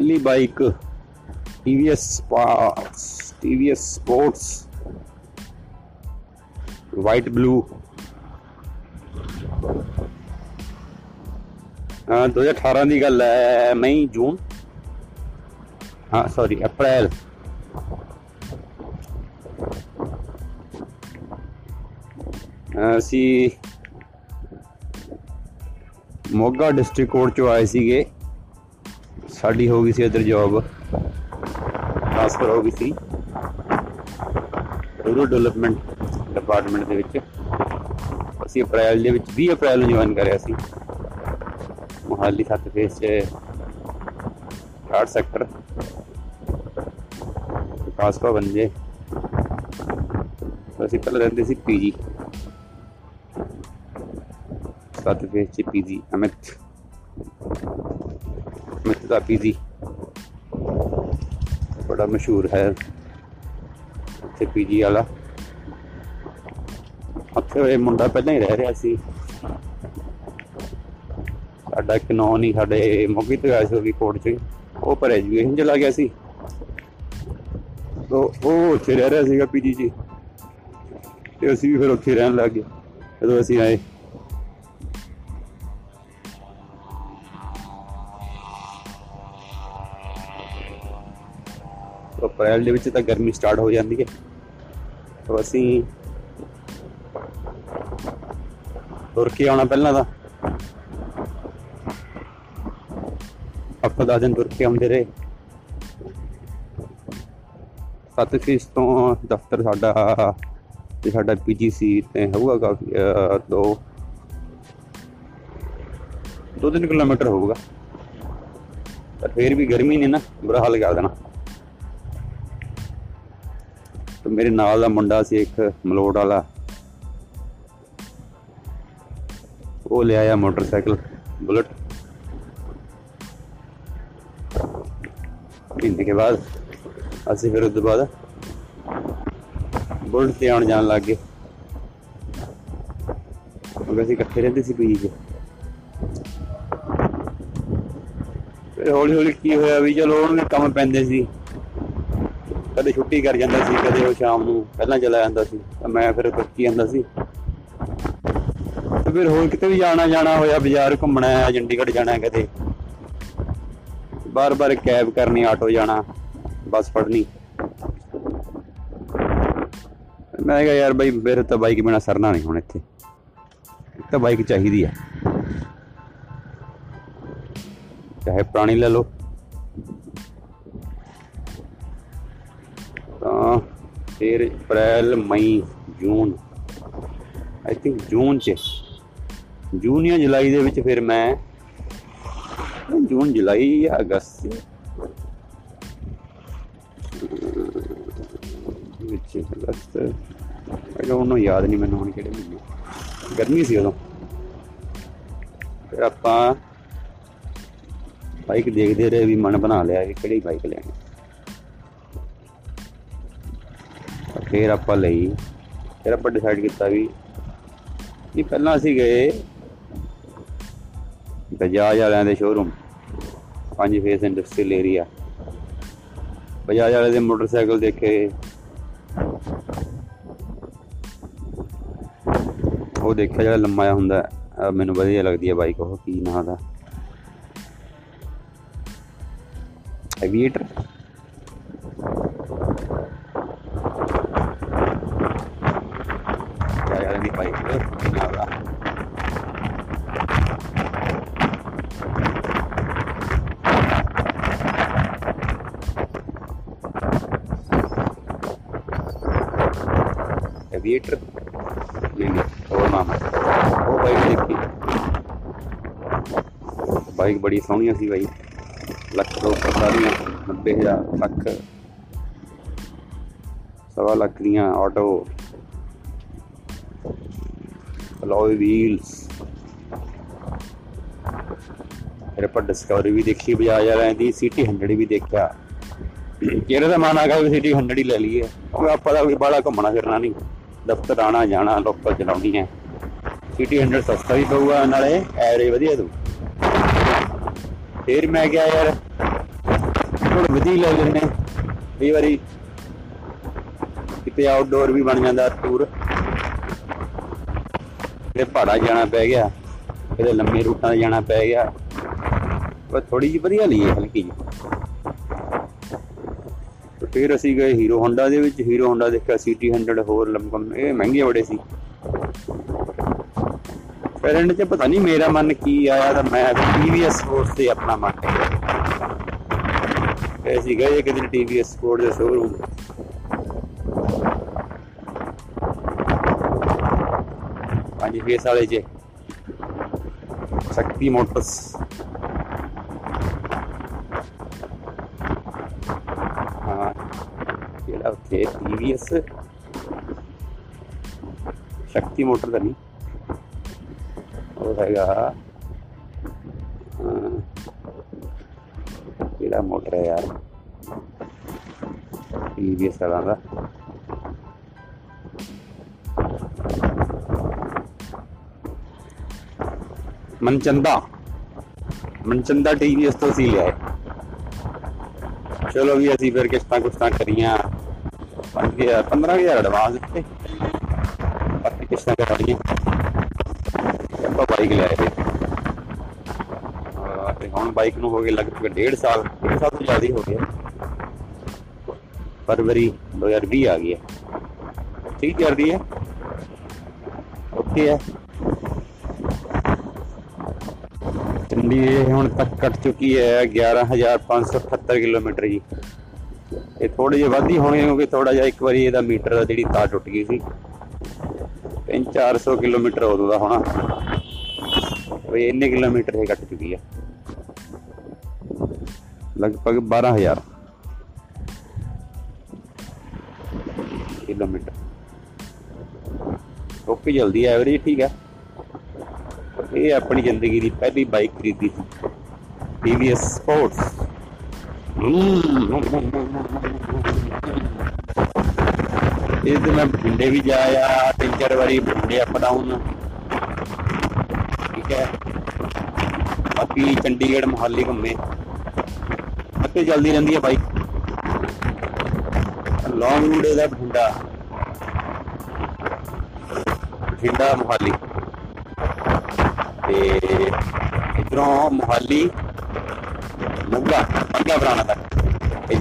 ਪਹਿਲੀ bike TVS sparks TVS sports, white blue. ਹਾਂ 2018 ਦੀ ਗੱਲ ਹੈ, ਮਈ, ਜੂਨ। ਹਾਂ ਸੌਰੀ ਅਪ੍ਰੈਲ। ਅਸੀਂ ਮੋਗਾ ਡਿਸਟ੍ਰਿਕਟ ਕੋਰਟ ਚੋਂ ਆਏ ਸੀਗੇ। ਸਾਡੀ ਹੋ ਗਈ ਸੀ ਇੱਧਰ ਜੌਬ ਟ੍ਰਾਂਸਫਰ ਹੋ ਗਈ ਸੀ। ਰੂਰਲ ਡਿਵੈਲਪਮੈਂਟ ਡਿਪਾਰਟਮੈਂਟ ਦੇ ਵਿੱਚ। ਅਸੀਂ ਅਪ੍ਰੈਲ ਦੇ ਵਿੱਚ 20 ਅਪ੍ਰੈਲ ਨੂੰ ਜੁਆਇਨ ਕਰਿਆ ਸੀ। ਮੋਹਾਲੀ ਸੱਤ ਫੇਸ 'ਚ ਥਰਡ ਸੈਕਟਰ ਵਿਕਾਸ ਭਵਨ ਜੇ। ਅਸੀਂ ਪਹਿਲਾਂ ਰਹਿੰਦੇ ਸੀ ਪੀਜੀ ਸੱਤ ਫੇਸ 'ਚ ਪੀਜੀ ਅਮਿਤ। ਅਮਿਤ ਦਾ। ਪੀਜੀ ਬੜਾ ਮਸ਼ਹੂਰ ਹੈ ਉੱਥੇ ਪੀਜੀ ਵਾਲਾ। ਉੱਥੇ ਇਹ ਮੁੰਡਾ ਪਹਿਲਾਂ ਹੀ ਰਹਿ ਰਿਹਾ ਸੀ। ਸਾਡਾ ਇੱਕ ਨੌ ਨਹੀਂ ਸਾਡੇ ਮੋਗੀ ਤੋਂ ਆਇਆ ਸੀ ਉਹ ਵੀ ਕੋਰਟ 'ਚ। ਉਹ ਪਰ ਐਜੂਕੇਸ਼ਨ ਚਲਾ ਗਿਆ ਸੀ। ਉਹ ਉਹ ਉੱਥੇ ਰਹਿ ਰਿਹਾ ਸੀਗਾ ਪੀਜੀ 'ਚ ਤੇ ਅਸੀਂ ਵੀ ਫਿਰ ਉੱਥੇ ਰਹਿਣ ਲੱਗ ਗਏ। ਜਦੋਂ ਅਸੀਂ ਆਏ ਅਪ੍ਰੈਲ ਦੇ ਵਿੱਚ ਤਾਂ ਗਰਮੀ ਸਟਾਰਟ ਹੋ ਜਾਂਦੀ ਹੈ। ਤਾਂ ਅਸੀਂ ਤੁਰ ਕੇ ਆਉਣਾ ਪਹਿਲਾਂ ਤਾਂ। ਹਫਤਾ ਦਸ ਦਿਨ ਤੁਰ ਕੇ ਆਉਂਦੇ ਰਹੇ। ਸੱਤ ਫੀਸ ਤੋਂ ਦਫ਼ਤਰ ਸਾਡਾ ਤੇ ਸਾਡਾ ਪੀਜੀਸੀ ਤੇ ਹੋਊਗਾ ਕਾਫੀ ਅਹ, ਦੋ। ਦੋ ਤਿੰਨ ਕਿਲੋਮੀਟਰ ਹੋਊਗਾ। ਪਰ ਫੇਰ ਵੀ ਗਰਮੀ ਨੇ ਨਾ ਬੁਰਾ ਹਾਲ ਕਰ ਦੇਣਾ। ਮੇਰੇ ਨਾਲ ਦਾ ਮੁੰਡਾ ਸੀ ਇੱਕ ਮਲੋਟ ਵਾਲਾ। ਉਹ ਲੈ ਆਇਆ ਮੋਟਰਸਾਈਕਲ, ਬੁਲਟ। ਮਹੀਨੇ ਕੇ ਬਾਅਦ ਅਸੀਂ ਫਿਰ ਉਸ ਤੋਂ ਬਾਅਦ ਬੁਲਟ ਤੇ ਆਉਣ ਜਾਣ ਲੱਗ ਗਏ। ਕਿਉਂਕਿ ਅਸੀਂ ਇਕੱਠੇ ਰਹਿੰਦੇ ਸੀ ਪੀਜੀ 'ਚ ਫਿਰ ਹੌਲੀ ਹੌਲੀ ਕੀ ਹੋਇਆ ਵੀ ਚਲੋ ਉਹਨੂੰ ਕੰਮ ਪੈਂਦੇ ਸੀ। ਕਦੇ ਛੁੱਟੀ ਕਰ ਜਾਂਦਾ ਸੀ, ਕਦੇ ਉਹ ਸ਼ਾਮ ਨੂੰ ਪਹਿਲਾਂ ਚਲਾ ਜਾਂਦਾ ਸੀ, ਤਾਂ ਮੈਂ ਫਿਰ ਤੁਰਕੀ ਜਾਂਦਾ ਸੀ। ਤੇ ਫਿਰ ਹੋਰ ਕਿਤੇ ਵੀ ਜਾਣਾ ਜਾਣਾ ਹੋਇਆ, ਬਾਜ਼ਾਰ ਘੁੰਮਣਾ ਹੈ, ਚੰਡੀਗੜ੍ਹ ਜਾਣਾ ਹੈ ਕਦੇ ਬਾਰ-ਬਾਰ ਕੈਬ ਕਰਨੀ, ਆਟੋ ਜਾਣਾ, ਬੱਸ ਫੜਨੀ। ਮੈਂ ਕਿਹਾ ਯਾਰ ਬਾਈ, ਫਿਰ ਤਾਂ ਬਾਈਕ ਬਿਨਾ ਸਰਨਾ ਨਹੀਂ ਹੁਣ ਇੱਥੇ। ਇੱਕ ਤਾਂ ਬਾਈਕ ਚਾਹੀਦੀ ਆ ਚਾਹੇ ਪੁਰਾਣੀ ਲੈ ਲਓ। ਤਾਂ ਫਿਰ ਅਪ੍ਰੈਲ, ਮਈ, ਜੂਨ। ਆਈ ਥਿੰਕ ਜੂਨ ਚ। ਜੂਨ ਜਾਂ ਜੁਲਾਈ ਦੇ ਵਿੱਚ ਫਿਰ ਮੈਂ ਜੂਨ, ਜੁਲਾਈ ਜਾਂ ਅਗਸਤ ਵਿੱਚ ਅਗਸਤ। ਆਈ ਡੋਨਟ ਨੋ ਯਾਦ ਨਹੀਂ ਮੈਨੂੰ ਹੁਣ ਕਿਹੜੇ ਮਹੀਨੇ। ਗਰਮੀ ਸੀ ਉਦੋਂ। ਫਿਰ ਆਪਾਂ ਬਾਈਕ ਦੇਖਦੇ ਰਹੇ, ਵੀ ਮਨ ਬਣਾ ਲਿਆ ਕਿ ਕਿਹੜੀ ਬਾਈਕ ਲੈਣੀ। ਫਿਰ ਆਪਾਂ ਲਈ। ਫਿਰ ਆਪਾਂ ਡਿਸਾਈਡ ਕੀਤਾ ਵੀ ਇਹ ਪਹਿਲਾਂ ਅਸੀਂ ਗਏ ਬਜਾਜ ਵਾਲਿਆਂ ਦੇ ਸ਼ੋਰੂਮ ਪੰਜ ਫੇਸ ਇੰਡਸਟਰੀਅਲ ਏਰੀਆ ਬਜਾਜ ਵਾਲੇ ਦੇ ਮੋਟਰਸਾਈਕਲ ਦੇਖੇ। ਉਹ ਦੇਖਿਆ ਜਿਹੜਾ ਲੰਮਾ ਜਿਹਾ ਹੁੰਦਾ, ਅਹ ਮੈਨੂੰ ਵਧੀਆ ਲੱਗਦੀ ਹੈ ਬਾਈਕ ਉਹ, ਕੀ ਨਾਂ ਦਾ ਐਵੀਏਟਰ ਬਜਾਜ ਵਾਲਿਆਂ ਦੀ ਬਾਈਕ ਕੀ ਨਾਂ ਦਾ ਐਵੀਏਟਰ ਨਹੀਂ ਨਹੀਂ ਹੋਰ ਨਾਮ ਹੈ। ਉਹ ਬਾਈਕ ਦੇਖੀ ਬਾਈਕ ਬੜੀ ਸੋਹਣੀ ਸੀ ਬਾਈ ਲੱਖ ਤੋਂ ਉੱਪਰ ਸਾਰੀਆਂ 90000 ਅਲੋਏ ਵੀਲਸ ਫਿਰ ਆਪਾਂ ਡਿਸਕਵਰੀ ਵੀ ਦੇਖੀ ਬਜਾਜ ਵਾਲਿਆਂ ਦੀ ਸਿਟੀ 100 ਵੀ ਦੇਖਿਆ। ਕਿਹੜਾ ਦਾ ਮਨ ਆ ਗਿਆ ਵੀ ਸਿਟੀ 100 ਹੀ ਲੈ ਲਈਏ? ਉਹ ਆਪਾਂ ਦਾ ਕੋਈ ਬਾਹਲਾ ਘੁੰਮਣਾ ਫਿਰਨਾ ਨਹੀਂ। ਦਫ਼ਤਰ ਆਣਾ ਜਾਣਾ ਲੋਕਲ ਚਲਾਉਣੀ ਹੈ। ਸਿਟੀ 100 ਸਸਤਾ ਵੀ ਪਊਗਾ, ਨਾਲੇ ਐਵਰੇਜ ਵਧੀਆ ਦੂ ਫਿਰ ਮੈਂ ਕਿਹਾ ਯਾਰ ਥੋੜਾ ਵਧੀ ਲੈ ਲੈਂਦੇ। ਹਾਂ। ਕਈ ਵਾਰੀ ਕਿਤੇ ਆਊਟਡੋਰ ਵੀ ਬਣ ਜਾਂਦਾ ਟੂਰ ਕਿਤੇ ਪਹਾੜਾਂ ਜਾਣਾ ਪੈ ਗਿਆ, ਕਿਤੇ ਲੰਮੇ ਰੂਟਾਂ 'ਤੇ ਜਾਣਾ ਪੈ ਗਿਆ। ਪਰ ਥੋੜੀ ਜਿਹੀ ਵਧੀਆ ਲਈ ਹੈ ਹਲਕੀ ਜਿਹੀ। ਤੇ ਫਿਰ ਅਸੀਂ ਗਏ ਹੀਰੋ ਹੋਂਡਾ ਦੇ ਵਿੱਚ। ਹੀਰੋ ਹੋਂਡਾ ਦੇਖਿਆ ਸੀਟੀ 100 ਹੋਰ ਲੰਬਕਮ ਇਹ ਮਹਿੰਗੇ ਬੜੇ ਸੀ। ਫਿਰ ਇਹਨਾਂ 'ਚ ਪਤਾ ਨਹੀਂ ਮੇਰਾ ਮਨ ਕੀ ਆਇਆ ਤਾਂ ਮੈਂ ਟੀਵੀਐਸ ਸਪੋਰਟਸ ਤੇ ਆਪਣਾ ਮਨ ਟਿਕਿਆ ਫਿਰ ਅਸੀਂ ਗਏ ਇੱਕ ਦਿਨ ਟੀਵੀਐਸ ਸਪੋਰਟ ਦੇ ਸ਼ੋਰੂਮ ਪੰਜ ਫੇਸ ਵਾਲੇ 'ਚ ਸ਼ਕਤੀ ਮੋਟਰਸ ਹਾਂ ਜਿਹੜਾ ਉੱਥੇ ਟੀਵੀਐਸ ਸ਼ਕਤੀ ਮੋਟਰ ਦਾ ਨਹੀਂ ਉਹ ਹੈਗਾ ਕਿਹੜਾ ਮੋਟਰ ਹੈ ਯਾਰ ਟੀਵੀਐਸ ਵਾਲਾ ਦਾ ਮਨਚੰਦਾ। ਮਨਚੰਦਾ ਟੀਵੀਐਸ ਤੋਂ ਸੀ ਲਿਆਏ। ਚਲੋ ਵੀ ਅਸੀਂ ਫਿਰ ਕਿਸ਼ਤਾਂ ਕੁਸ਼ਤਾਂ ਕਰੀਆਂ। 5000 15000 ਐਡਵਾਂਸ ਦਿੱਤੇ। ਬਾਕੀ ਕਿਸ਼ਤਾਂ ਕਰਾ ਆਪਾਂ ਬਾਈਕ ਲਿਆਏ ਤੇ ਤੇ ਹੁਣ ਬਾਈਕ ਨੂੰ ਹੋ ਗਏ ਲਗਭਗ ਡੇਢ ਸਾਲ। ਡੇਢ ਸਾਲ ਤੋਂ ਜ਼ਿਆਦਾ ਹੋ ਗਿਆ ਫਰਵਰੀ 2020 ਆ ਗਈ ਹੈ। ਠੀਕ ਚੱਲਦੀ ਹੈ। ਓਕੇ ਹੈ। ਚੰਡੀ ਇਹ ਹੁਣ ਤੱਕ ਕੱਟ ਚੁੱਕੀ ਹੈ 11578 ਕਿਲੋਮੀਟਰ ਜੀ। ਇਹ ਥੋੜੇ ਜਿਹੇ ਵੱਧ ਹੀ ਕਿਉਂਕਿ ਥੋੜਾ ਜਿਹਾ ਇੱਕ ਵਾਰੀ ਇਹਦਾ ਮੀਟਰ ਦਾ ਜਿਹੜੀ ਤਾਰ ਟੁੱਟ ਗਈ ਸੀ। 3-400 ਕਿਲੋਮੀਟਰ ਉਦੋਂ ਦਾ ਹੋਣਾ। ਉਹ ਇੰਨੇ ਕਿਲੋਮੀਟਰ ਇਹ ਕੱਟ ਚੁੱਕੀ ਹੈ। ਲਗਭਗ 12000 ਕਿਲੋਮੀਟਰ। ਓਕੇ ਜਲਦੀ ਐਵਰੇਜ ਠੀਕ ਹੈ। ਇਹ ਆਪਣੀ ਜ਼ਿੰਦਗੀ ਦੀ ਪਹਿਲੀ ਬਾਈਕ ਖਰੀਦੀ ਸੀ। TVS Sports ਇਹ ਤੇ ਮੈਂ ਬਠਿੰਡੇ ਵੀ ਜਾਇਆ, ਤਿੰਨ ਚਾਰ ਵਾਰੀ ਬਠਿੰਡੇ ਅਪ ਡਾਊਨ ਠੀਕ ਹੈ। ਬਾਕੀ ਚੰਡੀਗੜ੍ਹ, ਮੁਹਾਲੀ ਘੁੰਮੇ। ਅੱਤੇ ਚੱਲਦੀ ਰਹਿੰਦੀ ਹੈ ਬਾਈਕ ਲੌਂਗ ਰੂਟ ਇਹਦਾ ਬਠਿੰਡਾ। ਬਠਿੰਡਾ, ਮੁਹਾਲੀ। ਤੇ ਇਧਰੋਂ ਮੁਹਾਲੀ ਮੁੱਗਾ ਮੱਗਾ ਬਰਾਣਾ ਤੱਕ ਇਹ